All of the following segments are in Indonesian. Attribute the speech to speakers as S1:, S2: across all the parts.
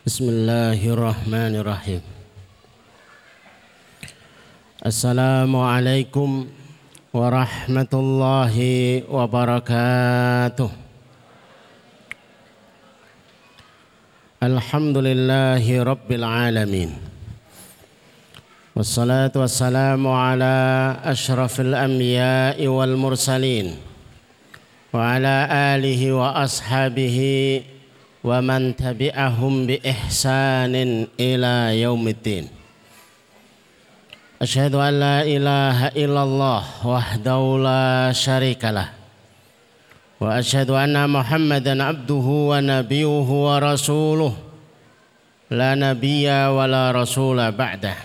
S1: بسم الله الرحمن الرحيم. السلام عليكم ورحمة الله وبركاته. الحمد لله رب العالمين. والصلاة والسلام على أشرف الأنبياء والمرسلين وعلى آله وأصحابه ومن تبعهم بإحسان إلى يوم الدين. أشهد أن لا إله إلا الله وحده لا شريك له وأشهد أن محمدا عبده ونبيه ورسوله. لا نبي ولا رسول بعده.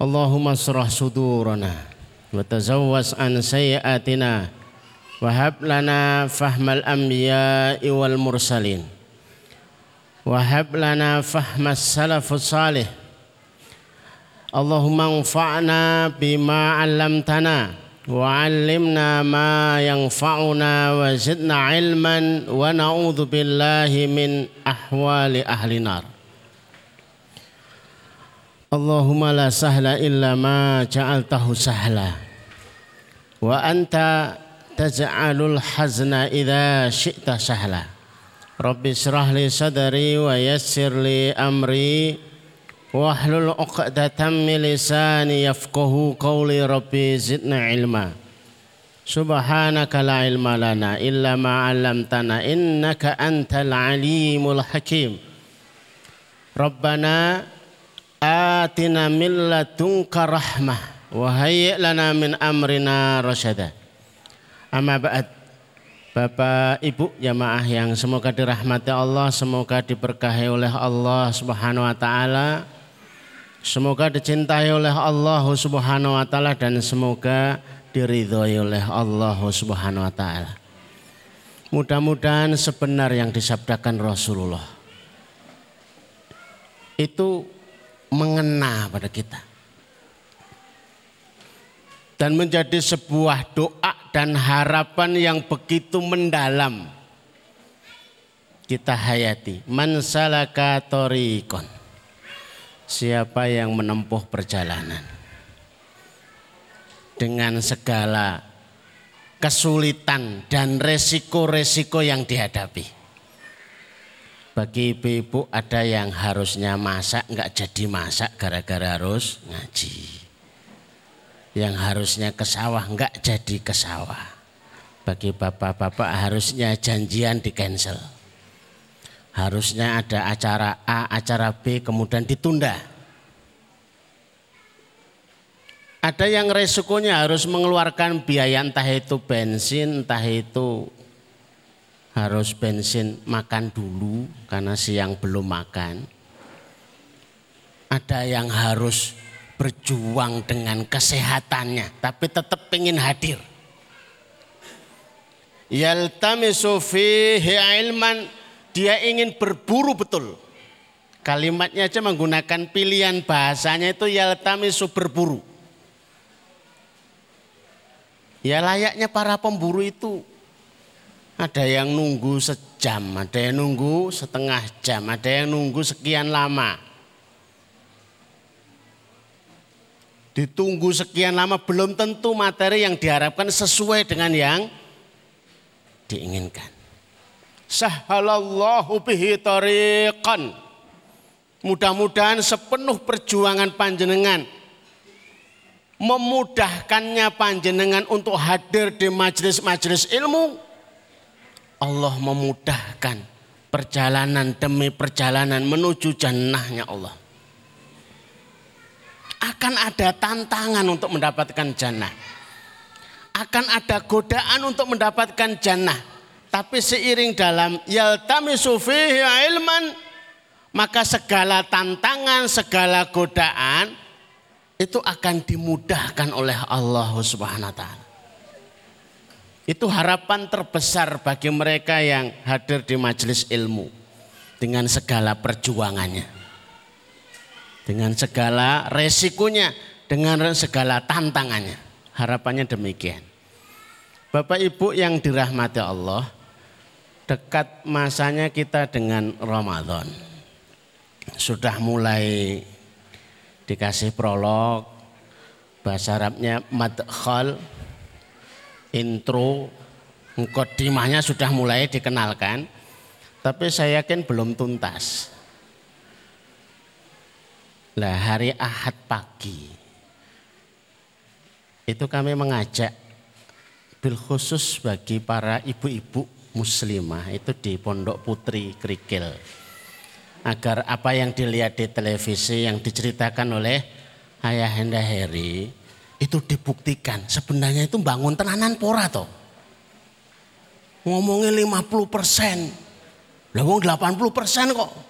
S1: اللهم اشرح صدورنا وتزوس عن سيئاتنا Wahab lana fahmal wal mursalin. Wahab lana fahmas salafus salih. Allahumma anfa'na bima 'allamtana wa 'allimna ma yanfa'una wa zidna 'ilman wa na'udzu min ahwali ahli Allahumma la sahla illa ma wa anta سهلا وأنت تجعل الحزن إذا شئت سهلا رب اشرح لي صدري ويسر لي أمري واحلل عقدة من لساني يفقه قولي ربي زدنا علما سبحانك لا علم لنا إلا ما علمتنا إنك أنت العليم الحكيم ربنا آتنا من لدنك رحمة وهيئ لنا من أمرنا رشدا Amma ba'd. Bapak Ibu jamaah yang semoga dirahmati Allah, semoga diberkahi oleh Allah Subhanahu wa taala. Semoga dicintai oleh Allah Subhanahu wa taala dan semoga diridhoi oleh Allah Subhanahu wa taala. Mudah-mudahan sebenar yang disabdakan Rasulullah itu mengena pada kita dan menjadi sebuah doa dan harapan yang begitu mendalam kita hayati. Man torikon. Siapa yang menempuh perjalanan dengan segala kesulitan dan resiko-resiko yang dihadapi. Bagi ibu-ibu ada yang harusnya masak nggak jadi masak gara-gara harus ngaji yang harusnya ke sawah enggak jadi ke sawah. Bagi bapak-bapak harusnya janjian di cancel. Harusnya ada acara A, acara B kemudian ditunda. Ada yang resikonya harus mengeluarkan biaya entah itu bensin, entah itu harus bensin makan dulu karena siang belum makan. Ada yang harus berjuang dengan kesehatannya tapi tetap ingin hadir. Yaltamisu fihi ilman dia ingin berburu betul. Kalimatnya aja menggunakan pilihan bahasanya itu yaltamisu berburu. Ya layaknya para pemburu itu ada yang nunggu sejam, ada yang nunggu setengah jam, ada yang nunggu sekian lama. Ditunggu sekian lama belum tentu materi yang diharapkan sesuai dengan yang diinginkan. Sahhalallahu bihi tariqan. Mudah-mudahan sepenuh perjuangan panjenengan memudahkannya panjenengan untuk hadir di majelis-majelis ilmu. Allah memudahkan perjalanan demi perjalanan menuju jannahnya Allah akan ada tantangan untuk mendapatkan jannah. Akan ada godaan untuk mendapatkan jannah. Tapi seiring dalam yaltamisu fihi ilman maka segala tantangan, segala godaan itu akan dimudahkan oleh Allah Subhanahu wa taala. Itu harapan terbesar bagi mereka yang hadir di majelis ilmu dengan segala perjuangannya dengan segala resikonya, dengan segala tantangannya. Harapannya demikian. Bapak Ibu yang dirahmati Allah, dekat masanya kita dengan Ramadan. Sudah mulai dikasih prolog, bahasa Arabnya madkhal, intro, mukodimahnya sudah mulai dikenalkan, tapi saya yakin belum tuntas. Lah hari Ahad pagi itu kami mengajak bil khusus bagi para ibu-ibu muslimah itu di Pondok Putri Krikil. Agar apa yang dilihat di televisi yang diceritakan oleh Ayah Henda Heri itu dibuktikan. Sebenarnya itu bangun tenanan pora toh. Ngomongin 50 persen. Lah 80 persen kok.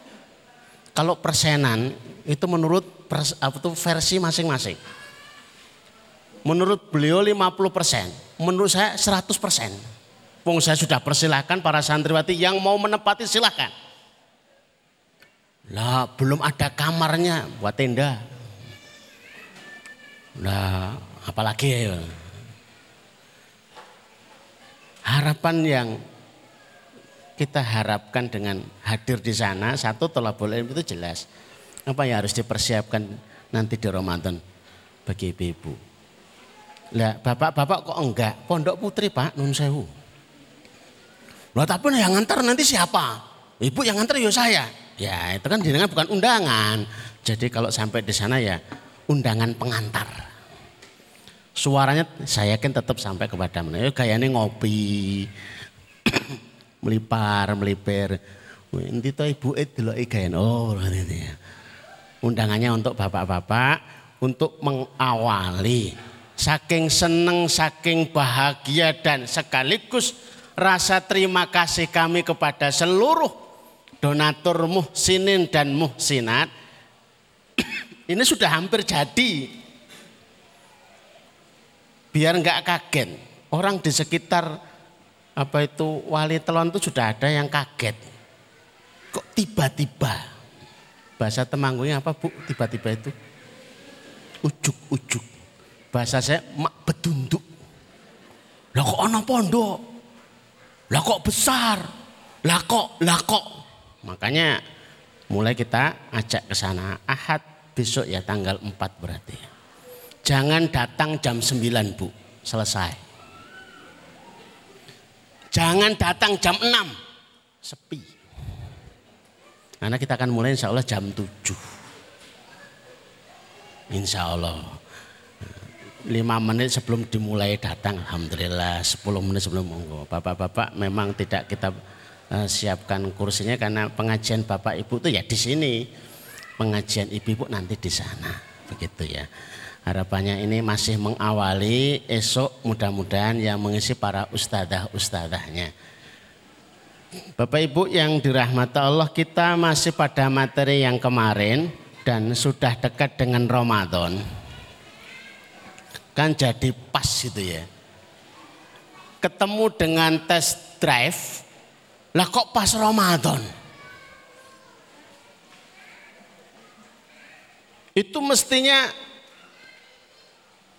S1: Kalau persenan itu menurut pers, apa itu versi masing-masing. Menurut beliau 50 persen, menurut saya 100 persen. Wong saya sudah persilahkan para santriwati yang mau menempati silahkan. Lah belum ada kamarnya buat tenda. Lah apalagi ya. Harapan yang kita harapkan dengan hadir di sana satu telah boleh itu jelas apa yang harus dipersiapkan nanti di Ramadan bagi ibu-ibu. Lah bapak-bapak kok enggak? Pondok Putri Pak Nun Sewu. Loh tapi yang ngantar nanti siapa? Ibu yang ngantar ya saya. Ya itu kan jenengan bukan undangan. Jadi kalau sampai di sana ya undangan pengantar. Suaranya saya yakin tetap sampai kepada mana. Ya gayanya ngopi, melipar, melipir. Nanti tuh ibu itu loh ikan. Oh ya. Undangannya untuk bapak-bapak untuk mengawali saking seneng, saking bahagia dan sekaligus rasa terima kasih kami kepada seluruh donatur muhsinin dan muhsinat ini sudah hampir jadi. Biar nggak kaget. Orang di sekitar apa itu wali telon itu sudah ada yang kaget. Kok tiba-tiba? Bahasa Temanggung apa bu? Tiba-tiba itu ujuk-ujuk. Bahasa saya mak bedunduk. Lah kok ana pondok? Lah kok besar? Lah kok, lah kok. Makanya mulai kita ajak ke sana. Ahad besok ya tanggal 4 berarti. Jangan datang jam 9 Bu, selesai. Jangan datang jam 6, sepi. Karena kita akan mulai insya Allah jam 7. Insya Allah. Lima menit sebelum dimulai datang alhamdulillah. 10 menit sebelum monggo. Bapak-bapak memang tidak kita uh, siapkan kursinya karena pengajian bapak ibu itu ya di sini. Pengajian ibu-ibu nanti di sana. Begitu ya harapannya ini masih mengawali esok mudah-mudahan yang mengisi para ustadzah ustadzahnya Bapak Ibu yang dirahmati Allah kita masih pada materi yang kemarin dan sudah dekat dengan Ramadan kan jadi pas gitu ya. Ketemu dengan test drive, lah kok pas Ramadan? Itu mestinya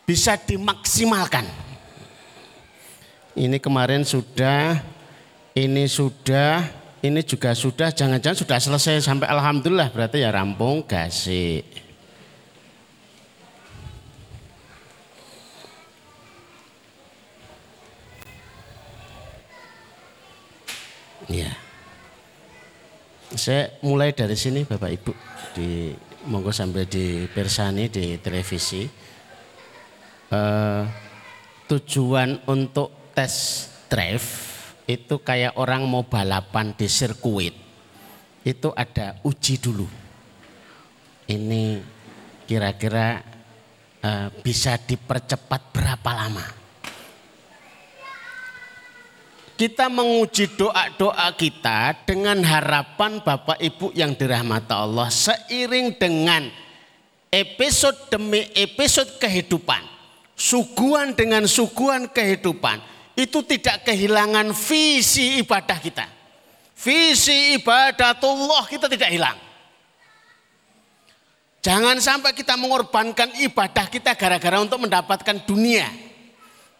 S1: bisa dimaksimalkan. Ini kemarin sudah, ini sudah, ini juga sudah, jangan-jangan sudah selesai sampai Alhamdulillah berarti ya rampung gasik. Iya. Saya mulai dari sini Bapak Ibu di monggo sambil di persani di televisi. Uh, tujuan untuk tes drive itu kayak orang mau balapan di sirkuit. Itu ada uji dulu. Ini kira-kira uh, bisa dipercepat berapa lama? kita menguji doa-doa kita dengan harapan Bapak Ibu yang dirahmati Allah seiring dengan episode demi episode kehidupan, suguhan dengan suguhan kehidupan itu tidak kehilangan visi ibadah kita. Visi ibadatullah kita tidak hilang. Jangan sampai kita mengorbankan ibadah kita gara-gara untuk mendapatkan dunia.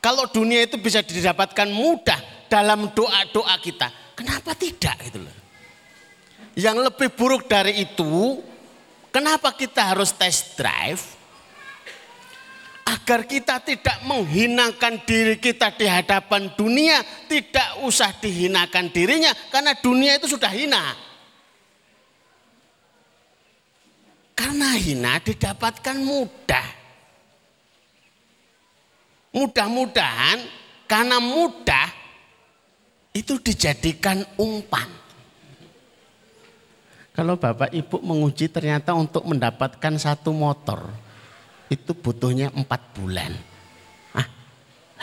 S1: Kalau dunia itu bisa didapatkan mudah dalam doa-doa kita. Kenapa tidak gitu loh. Yang lebih buruk dari itu, kenapa kita harus test drive? Agar kita tidak menghinakan diri kita di hadapan dunia, tidak usah dihinakan dirinya karena dunia itu sudah hina. Karena hina didapatkan mudah. Mudah-mudahan karena mudah itu dijadikan umpan. Kalau Bapak Ibu menguji ternyata untuk mendapatkan satu motor itu butuhnya empat bulan. Ah,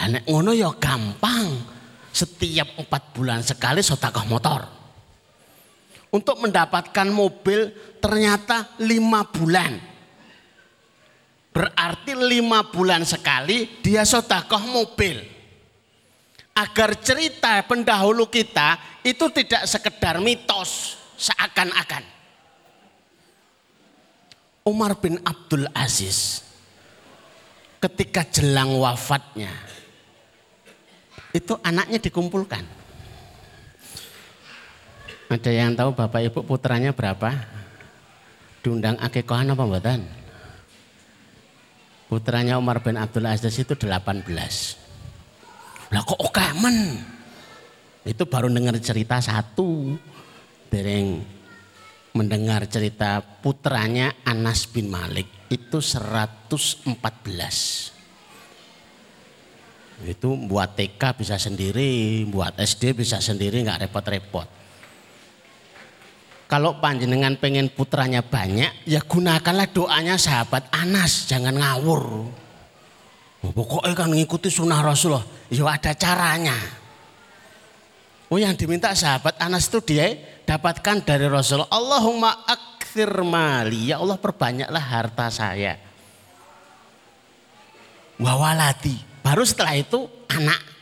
S1: anak ngono ya gampang. Setiap empat bulan sekali sotakoh motor. Untuk mendapatkan mobil ternyata lima bulan. Berarti lima bulan sekali dia sotakoh mobil. Agar cerita pendahulu kita itu tidak sekedar mitos seakan-akan. Umar bin Abdul Aziz ketika jelang wafatnya itu anaknya dikumpulkan ada yang tahu Bapak Ibu putranya berapa? Diundang akikohan apa mboten? Putranya Umar bin Abdul Aziz itu 18. Lah kok men? Itu baru dengar cerita satu. Dereng mendengar cerita putranya Anas bin Malik itu 114. Itu buat TK bisa sendiri, buat SD bisa sendiri nggak repot-repot. Kalau panjenengan pengen putranya banyak, ya gunakanlah doanya sahabat Anas, jangan ngawur. Oh, pokoknya kan mengikuti sunnah Rasulullah, ya ada caranya. Oh yang diminta sahabat Anas itu dia dapatkan dari Rasulullah. Allahumma akthir mali, ya Allah perbanyaklah harta saya. Wawalati, baru setelah itu anak.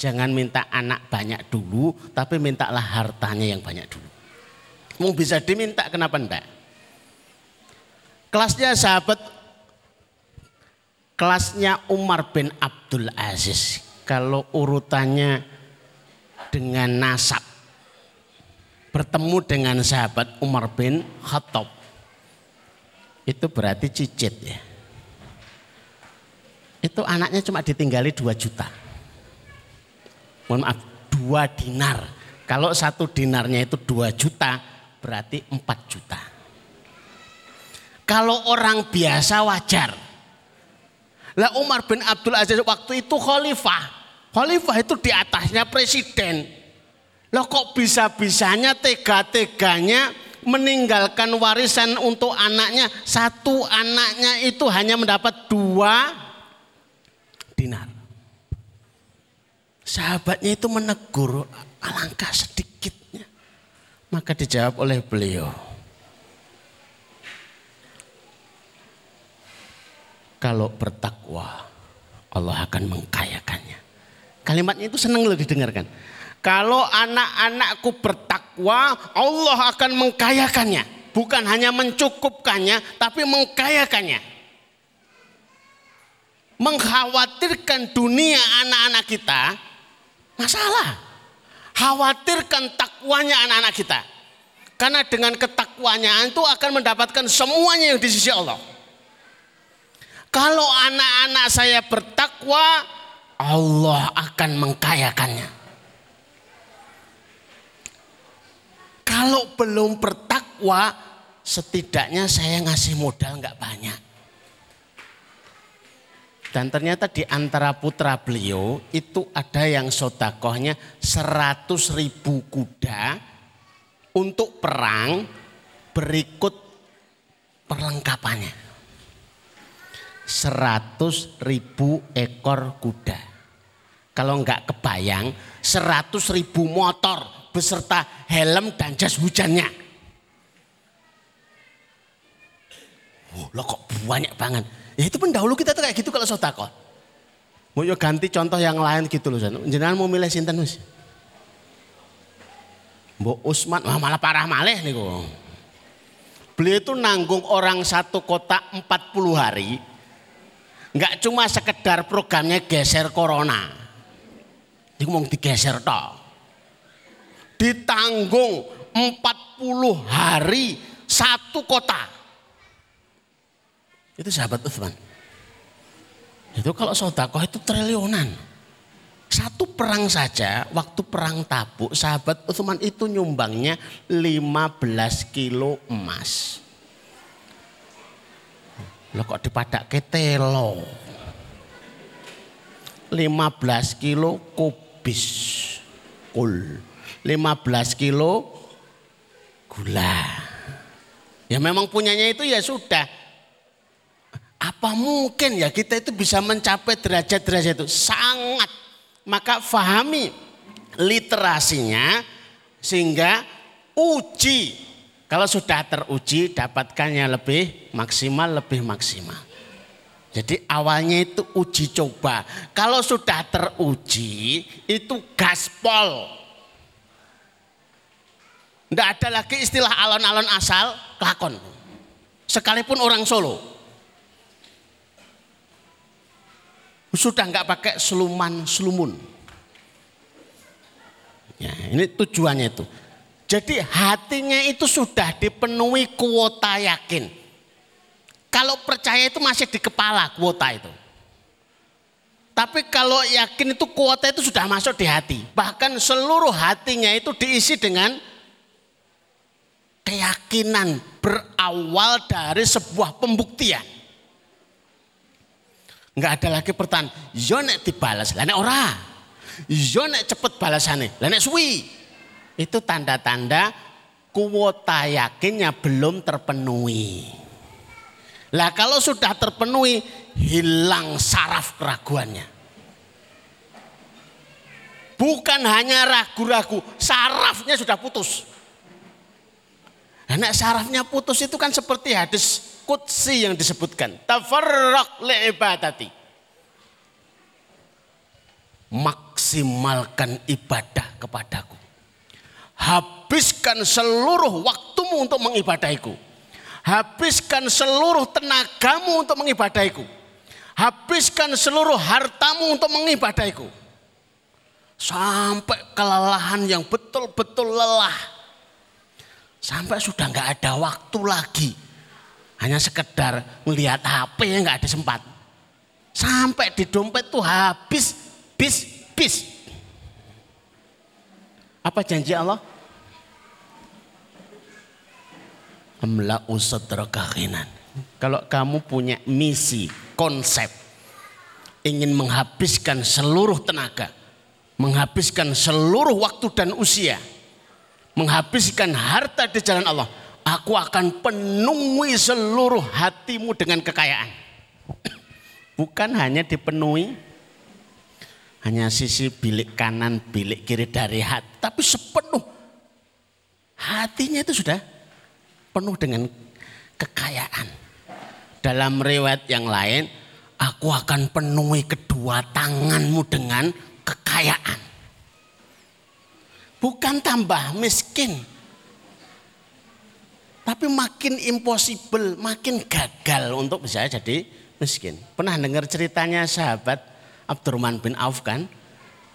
S1: Jangan minta anak banyak dulu, tapi mintalah hartanya yang banyak dulu. Mau bisa diminta kenapa enggak? Kelasnya sahabat kelasnya Umar bin Abdul Aziz. Kalau urutannya dengan nasab bertemu dengan sahabat Umar bin Khattab itu berarti cicit ya. Itu anaknya cuma ditinggali 2 juta. Mohon maaf, 2 dinar. Kalau satu dinarnya itu 2 juta, berarti 4 juta. Kalau orang biasa wajar. Lah Umar bin Abdul Aziz waktu itu khalifah. Khalifah itu di atasnya presiden. Lah kok bisa-bisanya tega-teganya meninggalkan warisan untuk anaknya. Satu anaknya itu hanya mendapat dua dinar. Sahabatnya itu menegur alangkah sedikitnya. Maka dijawab oleh beliau. Kalau bertakwa, Allah akan mengkayakannya. Kalimatnya itu senang loh didengarkan. Kalau anak-anakku bertakwa, Allah akan mengkayakannya. Bukan hanya mencukupkannya, tapi mengkayakannya. Mengkhawatirkan dunia anak-anak kita, masalah. Khawatirkan takwanya anak-anak kita. Karena dengan ketakwanya itu akan mendapatkan semuanya yang di sisi Allah. Kalau anak-anak saya bertakwa, Allah akan mengkayakannya. Kalau belum bertakwa, setidaknya saya ngasih modal nggak banyak. Dan ternyata di antara putra beliau itu ada yang sodakohnya 100 ribu kuda untuk perang berikut perlengkapannya. 100 ribu ekor kuda. Kalau enggak kebayang 100 ribu motor beserta helm dan jas hujannya. Oh, lo kok banyak banget. Ya itu pendahulu kita tuh kayak gitu kalau sodako. Mau yuk ganti contoh yang lain gitu loh. Jangan mau milih sinten. Mbok Usman, wah malah parah maleh nih kok. Beliau itu nanggung orang satu kota 40 hari. Enggak cuma sekedar programnya geser corona. Ini mau digeser toh. Ditanggung 40 hari satu kota. Itu sahabat Uthman. Itu kalau sodakoh itu triliunan. Satu perang saja, waktu perang tabuk, sahabat Uthman itu nyumbangnya 15 kilo emas. Lo kok dipadak ketelo. 15 kilo kubis kul. 15 kilo gula. Ya memang punyanya itu ya sudah. Apa mungkin ya kita itu bisa mencapai derajat-derajat itu? Sangat. Maka fahami literasinya sehingga uji kalau sudah teruji dapatkannya lebih maksimal, lebih maksimal. Jadi awalnya itu uji coba. Kalau sudah teruji itu gaspol. Tidak ada lagi istilah alon-alon asal lakon. Sekalipun orang Solo. Sudah nggak pakai seluman selumun. Ya, ini tujuannya itu. Jadi hatinya itu sudah dipenuhi kuota yakin. Kalau percaya itu masih di kepala kuota itu. Tapi kalau yakin itu kuota itu sudah masuk di hati. Bahkan seluruh hatinya itu diisi dengan keyakinan berawal dari sebuah pembuktian. Enggak ada lagi pertanyaan, yo nek dibalas, lah nek ora. Yo nek cepet balasane, lah nek suwi itu tanda-tanda kuota yakinnya belum terpenuhi. Lah kalau sudah terpenuhi hilang saraf keraguannya. Bukan hanya ragu-ragu, sarafnya sudah putus. Nah, sarafnya putus itu kan seperti hadis kutsi yang disebutkan. Tafarraq ibadati. Maksimalkan ibadah kepadaku habiskan seluruh waktumu untuk mengibadahiku. Habiskan seluruh tenagamu untuk mengibadahiku. Habiskan seluruh hartamu untuk mengibadahiku. Sampai kelelahan yang betul-betul lelah. Sampai sudah nggak ada waktu lagi. Hanya sekedar melihat HP yang nggak ada sempat. Sampai di dompet tuh habis, bis, bis. Apa janji Allah? Kalau kamu punya misi, konsep, ingin menghabiskan seluruh tenaga, menghabiskan seluruh waktu dan usia, menghabiskan harta di jalan Allah, aku akan penuhi seluruh hatimu dengan kekayaan. Bukan hanya dipenuhi hanya sisi bilik kanan, bilik kiri dari hati. Tapi sepenuh hatinya itu sudah penuh dengan kekayaan. Dalam riwayat yang lain, aku akan penuhi kedua tanganmu dengan kekayaan. Bukan tambah miskin. Tapi makin impossible, makin gagal untuk bisa jadi miskin. Pernah dengar ceritanya sahabat Abdurrahman bin Auf kan,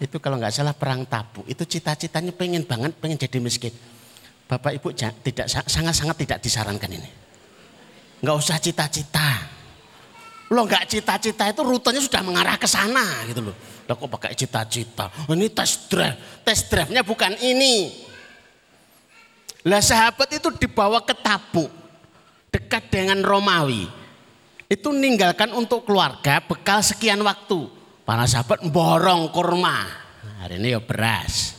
S1: itu kalau nggak salah perang tabu, itu cita-citanya pengen banget, pengen jadi miskin. Bapak Ibu tidak sangat-sangat tidak disarankan ini. Nggak usah cita-cita. Lo nggak cita-cita itu rutenya sudah mengarah ke sana gitu loh. Lo kok pakai cita-cita? Ini tes drive, tes drive-nya bukan ini. Lah sahabat itu dibawa ke Tabuk, dekat dengan Romawi. Itu ninggalkan untuk keluarga bekal sekian waktu. Para sahabat borong kurma. Hari ini ya beras.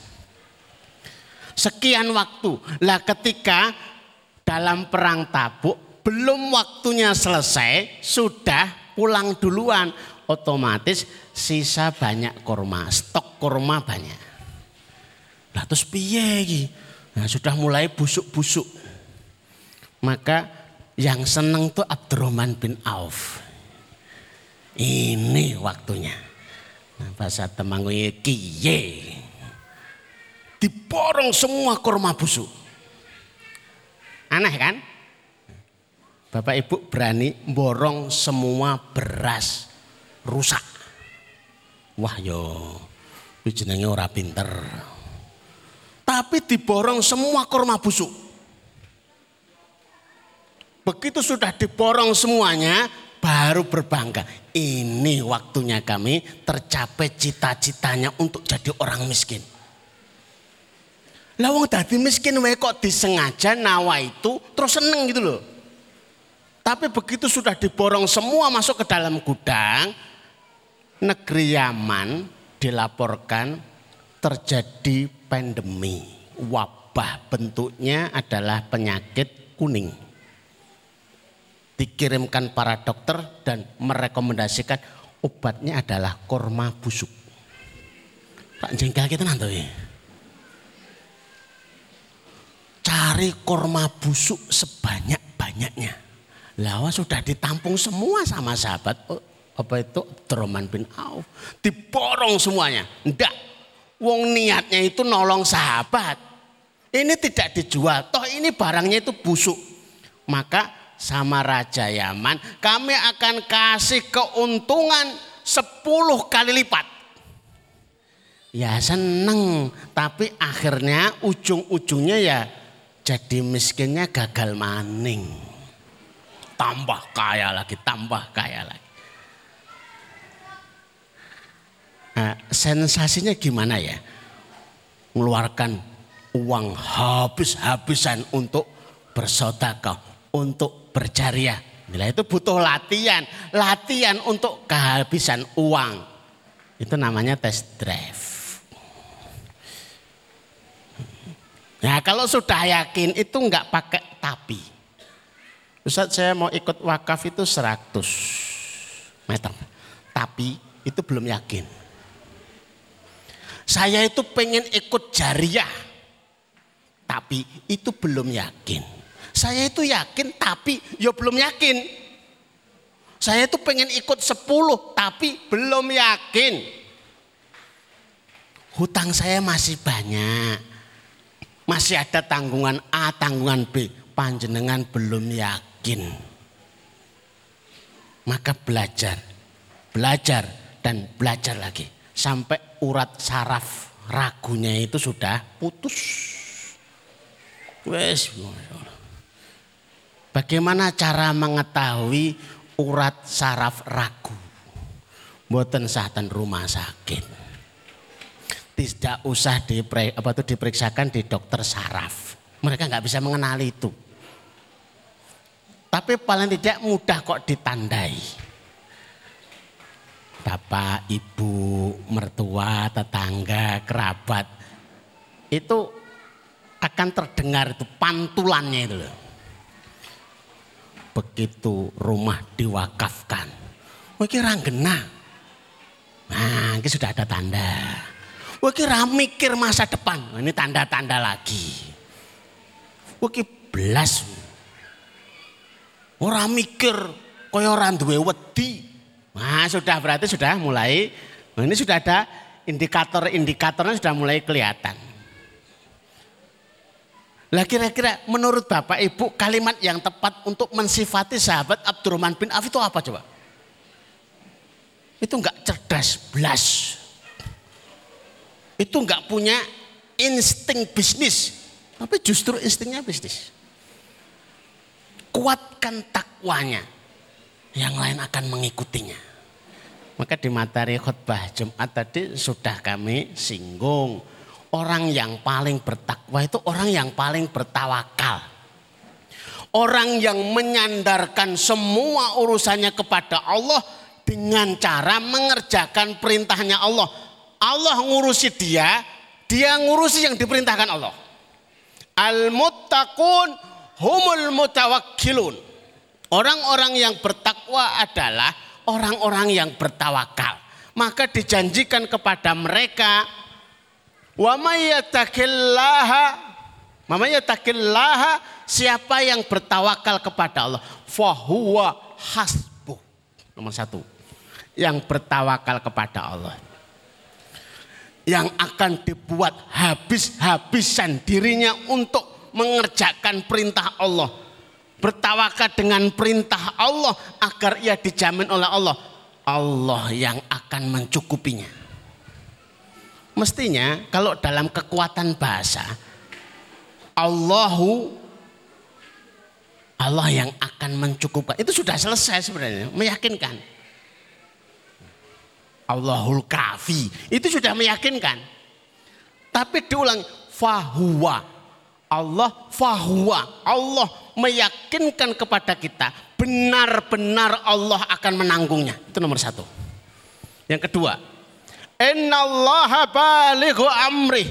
S1: Sekian waktu. Lah ketika dalam perang tabuk belum waktunya selesai sudah pulang duluan. Otomatis sisa banyak kurma, stok kurma banyak. Lah terus piye Nah, sudah mulai busuk-busuk. Maka yang seneng tuh Abdurrahman bin Auf. Ini waktunya bahasa Temanggung kiye. Diborong semua kurma busuk. Aneh kan? Bapak Ibu berani borong semua beras rusak. Wah yo, jenenge ora pinter. Tapi Tapi diborong semua kurma busuk. Begitu sudah diborong semuanya, baru berbangga. Ini waktunya kami tercapai cita-citanya untuk jadi orang miskin. Lawang tadi miskin wae kok disengaja nawa itu terus seneng gitu loh. Tapi begitu sudah diborong semua masuk ke dalam gudang, negeri Yaman dilaporkan terjadi pandemi. Wabah bentuknya adalah penyakit kuning. Dikirimkan para dokter dan merekomendasikan obatnya adalah korma busuk. Pak jengkel kita nanti. Cari korma busuk sebanyak-banyaknya. Lawa sudah ditampung semua sama sahabat. Oh, apa itu Abdurrahman bin Auf. Diborong semuanya. Enggak. Wong niatnya itu nolong sahabat. Ini tidak dijual. Toh ini barangnya itu busuk. Maka sama Raja Yaman kami akan kasih keuntungan 10 kali lipat. Ya seneng. Tapi akhirnya ujung-ujungnya ya jadi miskinnya gagal maning. Tambah kaya lagi, tambah kaya lagi. Nah, sensasinya gimana ya? Mengeluarkan uang habis-habisan untuk bersodakoh, untuk berjariah. Bila itu butuh latihan, latihan untuk kehabisan uang. Itu namanya test drive. Nah kalau sudah yakin itu enggak pakai tapi. Ustaz saya mau ikut wakaf itu 100 meter. Tapi itu belum yakin. Saya itu pengen ikut jariah. Tapi itu belum yakin. Saya itu yakin tapi ya belum yakin. Saya itu pengen ikut 10 tapi belum yakin. Hutang saya masih banyak masih ada tanggungan A, tanggungan B. Panjenengan belum yakin. Maka belajar, belajar dan belajar lagi. Sampai urat saraf ragunya itu sudah putus. Wes, Bagaimana cara mengetahui urat saraf ragu? Buatan sahatan rumah sakit tidak usah diperiksakan di dokter saraf. Mereka nggak bisa mengenali itu. Tapi paling tidak mudah kok ditandai. Bapak, ibu, mertua, tetangga, kerabat itu akan terdengar itu pantulannya itu loh. Begitu rumah diwakafkan. Oh kira genah. Nah, ini sudah ada tanda. Wah kira mikir masa depan. Ini tanda-tanda lagi. Wah belas. Orang mikir kaya orang duwe wedi. Nah sudah berarti sudah mulai. Nah, ini sudah ada indikator-indikatornya sudah mulai kelihatan. Lah kira-kira menurut Bapak Ibu kalimat yang tepat untuk mensifati sahabat Abdurrahman bin Auf itu apa coba? Itu enggak cerdas, belas itu nggak punya insting bisnis, tapi justru instingnya bisnis. Kuatkan takwanya, yang lain akan mengikutinya. Maka di materi khutbah Jumat tadi sudah kami singgung. Orang yang paling bertakwa itu orang yang paling bertawakal. Orang yang menyandarkan semua urusannya kepada Allah dengan cara mengerjakan perintahnya Allah Allah ngurusi dia, dia ngurusi yang diperintahkan Allah. Al-muttaqun humul mutawakkilun. Orang-orang yang bertakwa adalah orang-orang yang bertawakal. Maka dijanjikan kepada mereka wa mayyatakillaha siapa yang bertawakal kepada Allah fahuwa hasbuh. Nomor satu. Yang bertawakal kepada Allah yang akan dibuat habis-habisan dirinya untuk mengerjakan perintah Allah. Bertawakal dengan perintah Allah agar ia dijamin oleh Allah. Allah yang akan mencukupinya. Mestinya kalau dalam kekuatan bahasa Allahu Allah yang akan mencukupkan. Itu sudah selesai sebenarnya, meyakinkan. Allahul kafi, itu sudah meyakinkan. Tapi diulang, fahuwa. Allah fahuwa. Allah meyakinkan kepada kita, benar-benar Allah akan menanggungnya. Itu nomor satu. Yang kedua, Innallaha balighu amri.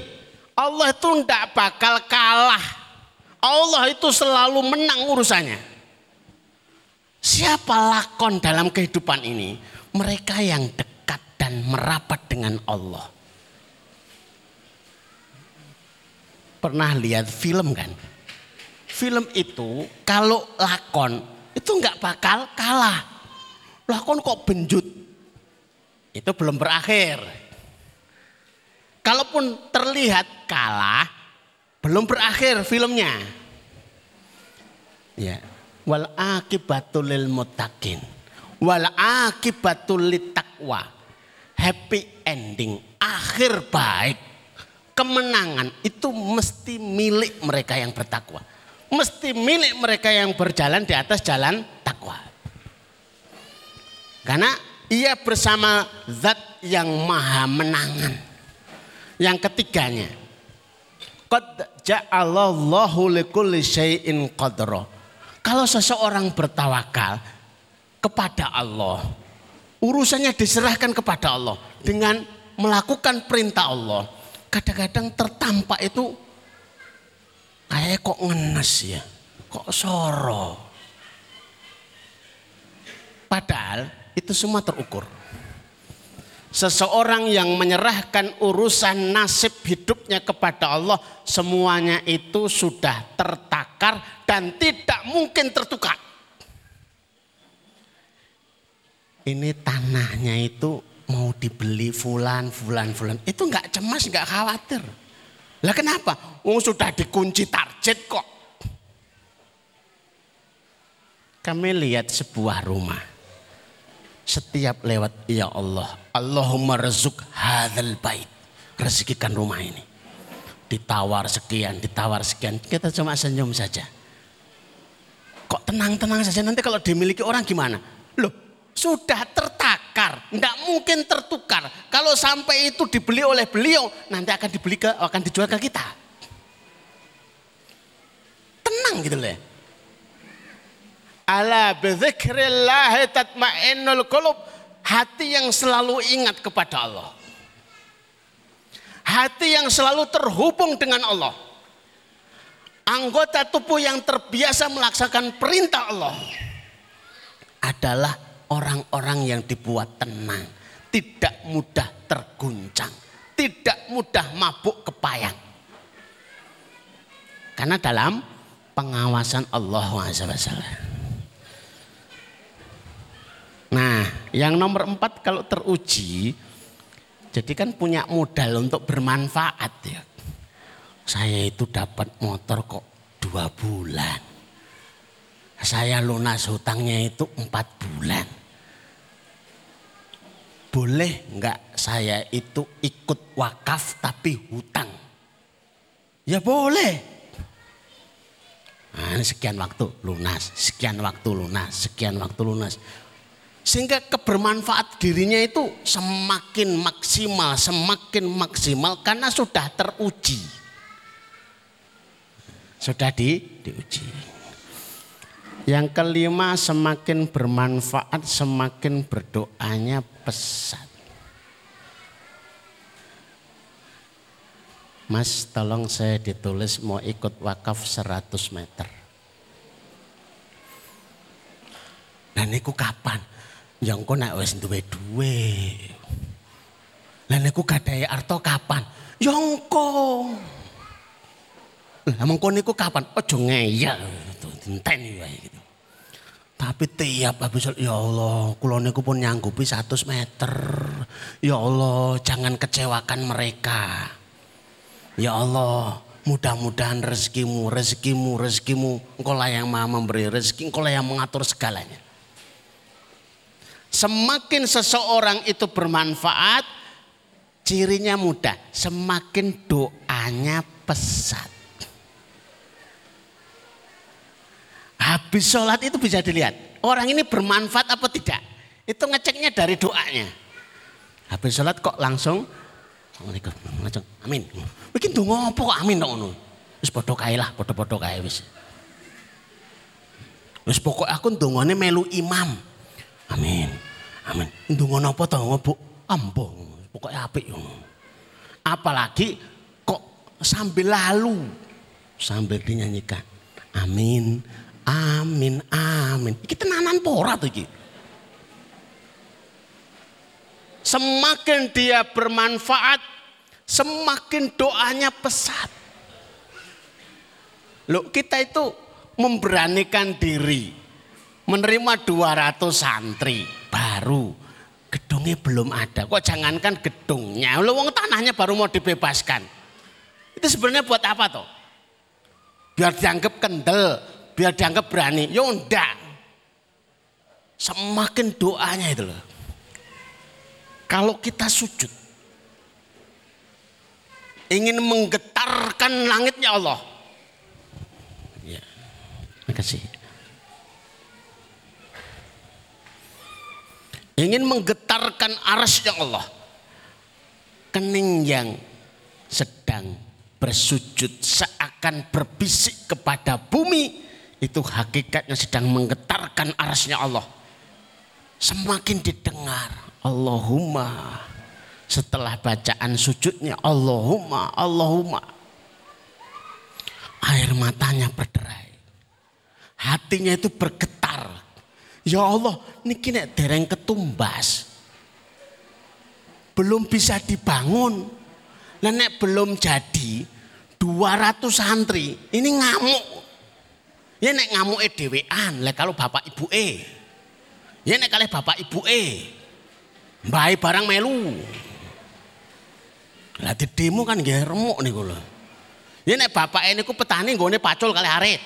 S1: Allah itu tidak bakal kalah Allah itu selalu menang urusannya. Siapa lakon dalam kehidupan ini? Mereka yang dekat dan merapat dengan Allah. Pernah lihat film kan? Film itu kalau lakon itu nggak bakal kalah. Lakon kok benjut? Itu belum berakhir. Kalaupun terlihat kalah, belum berakhir filmnya. Ya. Wal akibatul lil mutakin. Wal akibatul litakwa. Happy ending, akhir baik, kemenangan itu mesti milik mereka yang bertakwa. Mesti milik mereka yang berjalan di atas jalan takwa. Karena ia bersama zat yang maha menangan. Yang ketiganya. Kalau seseorang bertawakal kepada Allah, urusannya diserahkan kepada Allah dengan melakukan perintah Allah. Kadang-kadang tertampak itu kayak kok ngenes ya, kok soro. Padahal itu semua terukur. Seseorang yang menyerahkan urusan nasib hidupnya kepada Allah, semuanya itu sudah tertakar dan tidak mungkin tertukar. Ini tanahnya itu mau dibeli fulan, fulan, fulan. Itu nggak cemas, nggak khawatir. Lah kenapa? Oh sudah dikunci target kok. Kami lihat sebuah rumah setiap lewat ya Allah Allahumma rezuk hadzal bait rezekikan rumah ini ditawar sekian ditawar sekian kita cuma senyum saja kok tenang-tenang saja nanti kalau dimiliki orang gimana loh sudah tertakar tidak mungkin tertukar kalau sampai itu dibeli oleh beliau nanti akan dibeli ke akan dijual ke kita tenang gitu loh Ala bidzikrillah tatmainnul qulub. Hati yang selalu ingat kepada Allah. Hati yang selalu terhubung dengan Allah. Anggota tubuh yang terbiasa melaksanakan perintah Allah adalah orang-orang yang dibuat tenang, tidak mudah terguncang, tidak mudah mabuk kepayang. Karena dalam pengawasan Allah SWT. Nah, yang nomor empat kalau teruji, jadi kan punya modal untuk bermanfaat ya. Saya itu dapat motor kok dua bulan. Saya lunas hutangnya itu empat bulan. Boleh nggak saya itu ikut wakaf tapi hutang? Ya boleh. Nah, sekian waktu lunas, sekian waktu lunas, sekian waktu lunas. Sehingga kebermanfaat dirinya itu semakin maksimal, semakin maksimal karena sudah teruji. Sudah di, diuji. Yang kelima semakin bermanfaat semakin berdoanya pesat. Mas tolong saya ditulis mau ikut wakaf 100 meter. Dan itu kapan? Ya engko nek wis duwe duwe. Lah niku gadahe arto kapan? Ya engko. Lah mengko niku kapan? Aja ngeyel dinteni wae gitu. Tapi tiap habis ya Allah, kula niku pun nyanggupi 100 meter. Ya Allah, jangan kecewakan mereka. Ya Allah, mudah-mudahan rezekimu, rezekimu, rezekimu. Engkau lah yang maha memberi rezeki, engkau lah yang mengatur segalanya. Semakin seseorang itu bermanfaat, cirinya mudah. Semakin doanya pesat. Habis sholat itu bisa dilihat. Orang ini bermanfaat apa tidak. Itu ngeceknya dari doanya. Habis sholat kok langsung Assalamualaikum. Amin. Bikin tuh ngopo kok amin dong Wis padha kae lah, padha-padha kae wis. Wis pokok aku ndongane melu imam. Amin. Amin. Ndonga napa to, Bu? Ampuh. Pokoke apik yo. Apalagi kok sambil lalu sambil dinyanyikan. Amin. Amin. Amin. Iki tenanan pora tuh iki. Semakin dia bermanfaat, semakin doanya pesat. Loh kita itu memberanikan diri. Menerima 200 santri baru. Gedungnya belum ada. Kok jangankan gedungnya. Loh wong tanahnya baru mau dibebaskan. Itu sebenarnya buat apa toh? Biar dianggap kendel. Biar dianggap berani. Ya enggak. Semakin doanya itu loh. Kalau kita sujud. Ingin menggetarkan langitnya Allah kasih. Ingin menggetarkan arasnya Allah. Kening yang sedang bersujud seakan berbisik kepada bumi. Itu hakikatnya sedang menggetarkan arasnya Allah. Semakin didengar. Allahumma. Setelah bacaan sujudnya. Allahumma, Allahumma. Air matanya berderai hatinya itu bergetar. Ya Allah, niki nek dereng ketumbas. Belum bisa dibangun. Nah nek belum jadi 200 santri, ini ngamuk. Ya nek e dhewean, lek kalau bapak ibu e. Ya nek kalih bapak ibu e. Mbah barang melu. Lah di demo kan nggih remuk niku lho. Ya nek ini ku petani nggone pacul kali arit.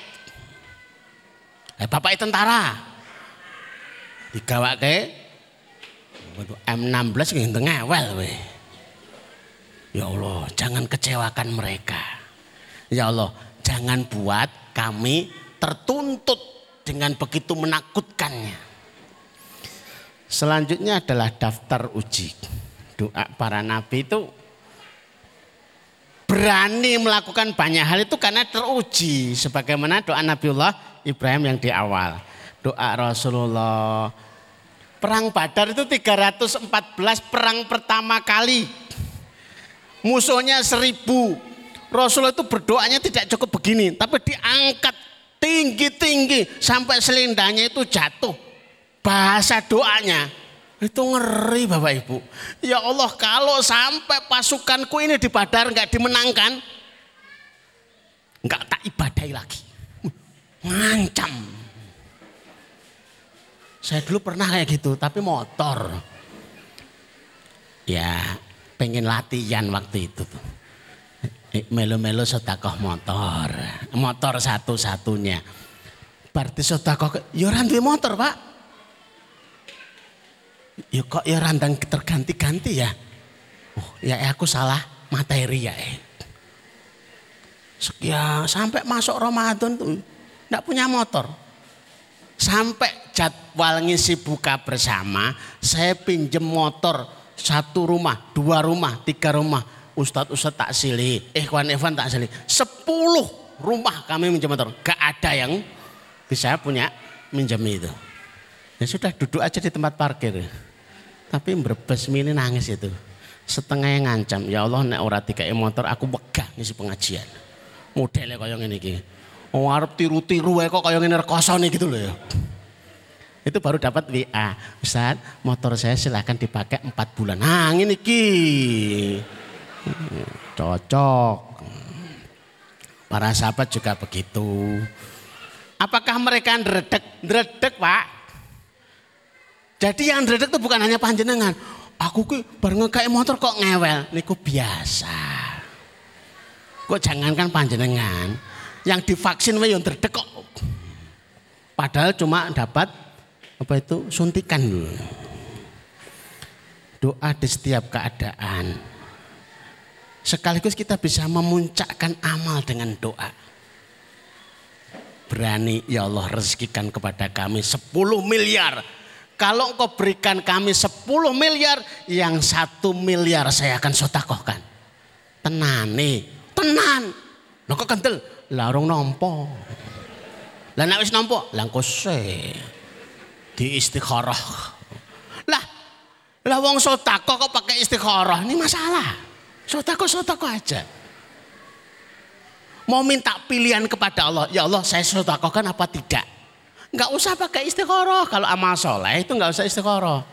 S1: Eh bapak tentara. Digawake M16 nggih ngewel we. Ya Allah, jangan kecewakan mereka. Ya Allah, jangan buat kami tertuntut dengan begitu menakutkannya. Selanjutnya adalah daftar uji. Doa para nabi itu berani melakukan banyak hal itu karena teruji sebagaimana doa Nabiullah Ibrahim yang di awal. Doa Rasulullah. Perang Badar itu 314 perang pertama kali. Musuhnya seribu. Rasulullah itu berdoanya tidak cukup begini. Tapi diangkat tinggi-tinggi. Sampai selendangnya itu jatuh. Bahasa doanya. Itu ngeri Bapak Ibu. Ya Allah kalau sampai pasukanku ini di Badar nggak dimenangkan. nggak tak ibadai lagi. Ngancam. Saya dulu pernah kayak gitu, tapi motor. Ya, pengen latihan waktu itu tuh. Eh, melo-melo sotakoh motor. Motor satu-satunya. Berarti sotakoh, ya rantai motor pak. Ya kok ya randang terganti-ganti ya. Oh, ya aku salah materi ya. Eh. Ya sampai masuk Ramadan tuh tidak punya motor. Sampai jadwal ngisi buka bersama, saya pinjem motor satu rumah, dua rumah, tiga rumah. Ustadz Ustadz tak silih, Ikhwan Ikhwan tak silih. Sepuluh rumah kami minjem motor. Gak ada yang bisa punya minjem itu. Ya sudah duduk aja di tempat parkir. Tapi berbes mini nangis itu. Setengah yang ngancam, ya Allah nek ora dikai motor aku wegah ngisi pengajian. Modelnya kaya ngene iki. Oh arep tiru-tiru kok kayak ngene rekoso gitu loh ya. Itu baru dapat WA. Ustaz, motor saya silahkan dipakai 4 bulan. Nah, ini ki. Cocok. Para sahabat juga begitu. Apakah mereka ndredek? Ndredek, Pak. Jadi yang ndredek itu bukan hanya panjenengan. Aku ki bareng kayak motor kok ngewel. Niku biasa. Kok jangankan panjenengan, yang divaksin yang terdek kok. Padahal cuma dapat apa itu suntikan. Doa di setiap keadaan. Sekaligus kita bisa memuncakkan amal dengan doa. berani ya Allah rezekikan kepada kami 10 miliar. Kalau engkau berikan kami 10 miliar, yang satu miliar saya akan sotakohkan. Tenan nih, tenan. Lo kok kental? Larung nompo. Lah nek wis nampa, lah se di istikharah. Lah lah wong sotako kok pakai istikharah, ini masalah. Sotako sotako aja. Mau minta pilihan kepada Allah, ya Allah saya sotakokan apa tidak? Enggak usah pakai istikharah. Kalau amal soleh itu enggak usah istikharah.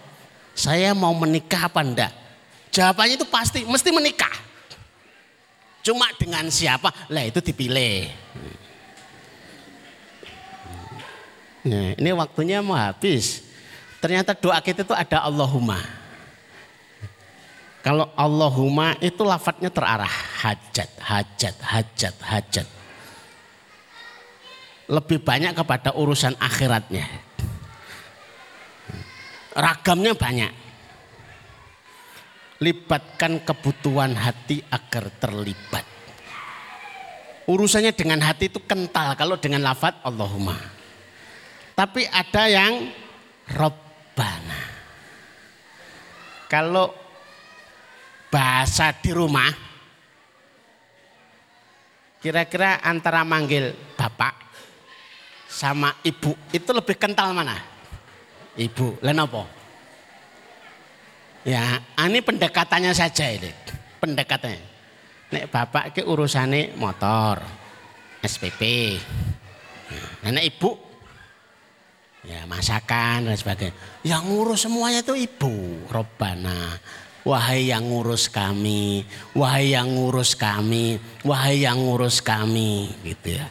S1: Saya mau menikah apa enggak? Jawabannya itu pasti, mesti menikah. Cuma dengan siapa? Lah itu dipilih. Nah, ini waktunya mau habis. Ternyata doa kita itu ada Allahumma. Kalau Allahumma itu lafadznya terarah hajat, hajat, hajat, hajat. Lebih banyak kepada urusan akhiratnya. Ragamnya banyak. Libatkan kebutuhan hati agar terlibat. Urusannya dengan hati itu kental kalau dengan lafadz Allahumma. Tapi ada yang Robbana. Kalau bahasa di rumah, kira-kira antara manggil bapak sama ibu itu lebih kental mana? Ibu, apa? Ya, ini pendekatannya saja ini, pendekatannya. Nek bapak ke urusannya motor, SPP. Nah, ibu ya masakan dan sebagainya. Yang ngurus semuanya itu ibu, Robbana. Wahai yang ngurus kami, wahai yang ngurus kami, wahai yang ngurus kami, gitu ya.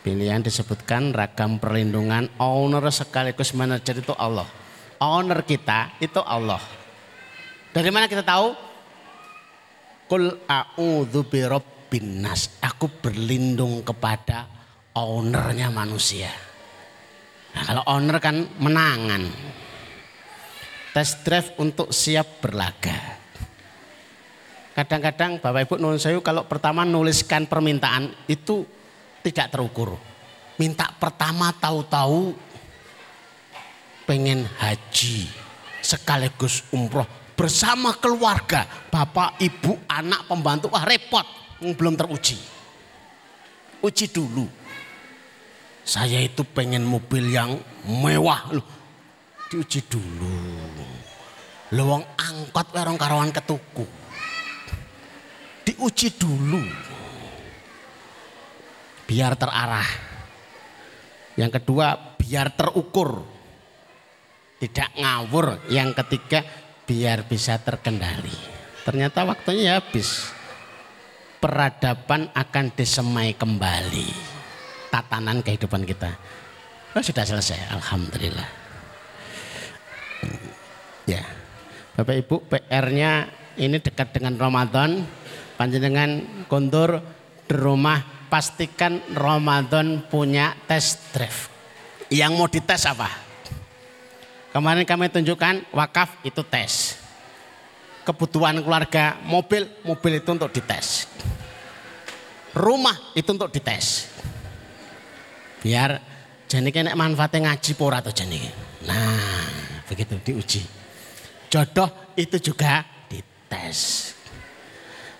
S1: Pilihan disebutkan ragam perlindungan owner sekaligus manajer itu Allah. Owner kita itu Allah. Dari mana kita tahu? Kul a'udzu birabbin nas. Aku berlindung kepada ownernya manusia. Nah, kalau owner kan menangan. Test drive untuk siap berlaga. Kadang-kadang Bapak Ibu nulis saya kalau pertama nuliskan permintaan itu tidak terukur. Minta pertama tahu-tahu pengen haji sekaligus umroh bersama keluarga, bapak, ibu, anak, pembantu, wah repot, belum teruji. Uji dulu. Saya itu pengen mobil yang mewah loh. Diuji dulu. Lewang angkot werong karawan ketuku. Diuji dulu. Biar terarah. Yang kedua, biar terukur. Tidak ngawur. Yang ketiga, biar bisa terkendali. Ternyata waktunya ya habis. Peradaban akan disemai kembali tatanan kehidupan kita. Oh, sudah selesai, alhamdulillah. Ya, Bapak Ibu, PR-nya ini dekat dengan Ramadan. Panjenengan kontur di rumah pastikan Ramadan punya tes drive. Yang mau dites apa? Kemarin kami tunjukkan wakaf itu tes. Kebutuhan keluarga, mobil, mobil itu untuk dites. Rumah itu untuk dites biar jadi kena manfaatnya ngaji pora atau jadi nah begitu diuji jodoh itu juga dites.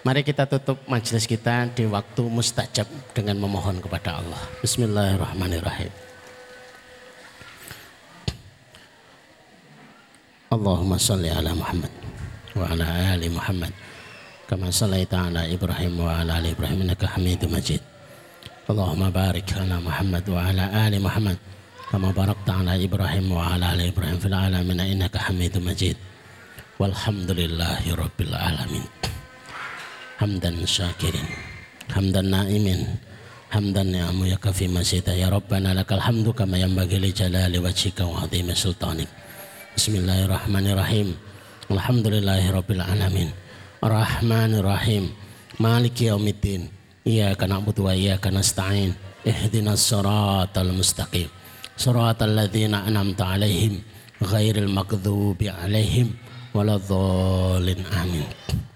S1: Mari kita tutup majelis kita di waktu mustajab dengan memohon kepada Allah. Bismillahirrahmanirrahim. Allahumma salli ala Muhammad wa ala ali Muhammad kama sallaita ala Ibrahim wa ala ali Ibrahim innaka Hamidum Majid. Allahumma barik ala Muhammad wa ala ali Muhammad kama barakta ala Ibrahim wa ala ali Ibrahim fil alamin innaka Hamidum Majid. Walhamdulillahi Rabbil Alamin. Hamdan syakirin Hamdan na'imin Hamdan ni'amu ya kafi masyidah Ya Rabbana lakal hamdu kama yang bagi li jalali wajika wa azimi sultanik. Bismillahirrahmanirrahim. Alhamdulillahi Rabbil Alamin. Rahmanirrahim. Maliki yaumiddin. Iyaka na'budu wa iyaka nasta'in. Ihdinas siratal mustaqim. Siratal ladzina an'amta alaihim Ghairil maghdubi alaihim ولا الضالين آمين.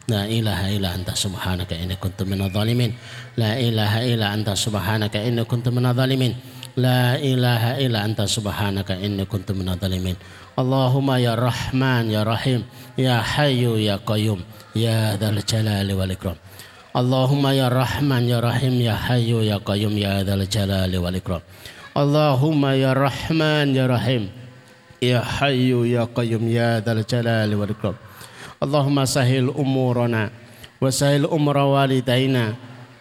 S1: لا إله إلا أنت سبحانك إني كنت من الظالمين. لا إله إلا أنت سبحانك إني كنت من الظالمين. لا إله إلا أنت سبحانك إني كنت من الظالمين. اللهم يا رحمن يا رحيم يا حي يا قيوم يا ذا الجلال والإكرام. اللهم يا رحمن يا رحيم يا حي يا قيوم يا ذا الجلال والإكرام. اللهم يا رحمن يا رحيم يا حي يا قيوم يا ذا الجلال والإكرام اللهم سهل أمورنا وسهل أمور والدينا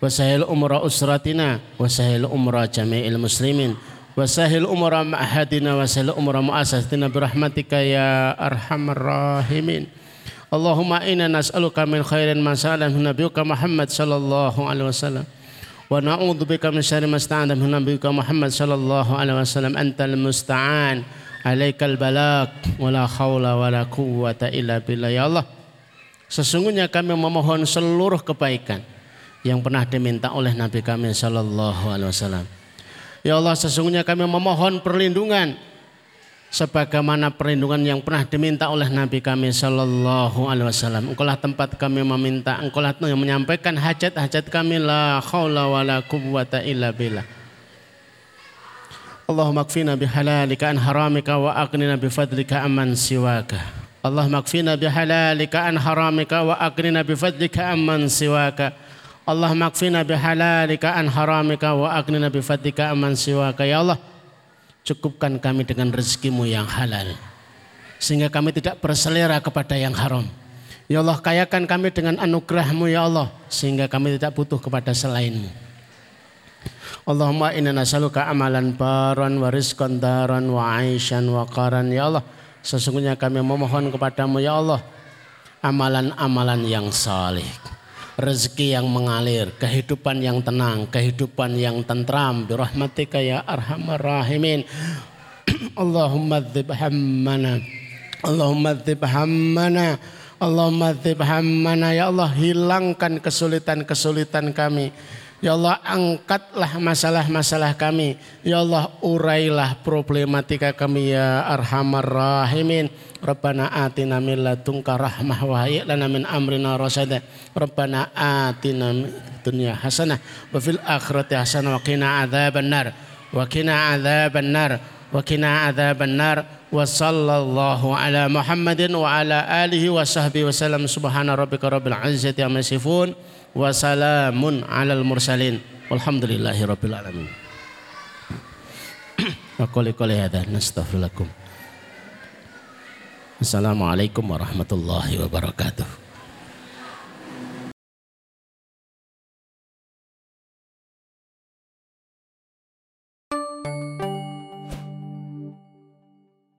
S1: وسهل أمور أسرتنا وسهل أمور جميع المسلمين وسهل أمور معهدنا وسهل أمور مؤسستنا برحمتك يا أرحم الراحمين اللهم إنا نسألك من خير ما سأل من نبيك محمد صلى الله عليه وسلم ونعوذ بك من شر ما استعان من نبيك محمد صلى الله عليه وسلم أنت المستعان alaikal balak wala khawla wala quwwata illa billah. Ya Allah sesungguhnya kami memohon seluruh kebaikan yang pernah diminta oleh Nabi kami sallallahu alaihi wasallam. Ya Allah sesungguhnya kami memohon perlindungan sebagaimana perlindungan yang pernah diminta oleh Nabi kami sallallahu alaihi wasallam. Engkaulah tempat kami meminta engkaulah yang menyampaikan hajat-hajat kami la haula wala quwwata illa billah اللهم اكفنا بحلالك عن حرامك واغننا بفضلك عمن سواك اللهم اكفنا بحلالك عن حرامك واغننا بفضلك عمن سواك اللهم اكفنا بحلالك عن حرامك واغننا بفضلك عمن سواك ya Allah cukupkan kami dengan rezekimu yang halal sehingga kami tidak berselera kepada yang haram Ya Allah kayakan kami dengan anugerahmu ya Allah sehingga kami tidak butuh kepada selainmu Allahumma inna nasaluka amalan baran wa rizqan daran wa aishan wa qaran. Ya Allah, sesungguhnya kami memohon kepadamu ya Allah amalan-amalan yang saleh, rezeki yang mengalir, kehidupan yang tenang, kehidupan yang tentram. Birahmatika ya arhamar rahimin. Allahumma dzib hammana. Allahumma dzib hammana. Allahumma dzib hammana. Ya Allah hilangkan kesulitan-kesulitan kami. Ya Allah angkatlah masalah-masalah kami. Ya Allah urailah problematika kami ya arhamar rahimin. Rabbana atina min ladunka rahmah wa lana min amrina rasada. Rabbana atina dunya hasanah wa fil akhirati hasanah wa qina adzaban nar. Wa qina adzaban nar. Wa qina adzaban nar. Wa sallallahu ala Muhammadin wa ala alihi wa sahbihi wa sallam subhana rabbika rabbil izzati amma yasifun wa salamun alal mursalin. Walhamdulillahi rabbil alamin. Wa qali qali hadha nastaghfirullakum Assalamualaikum warahmatullahi wabarakatuh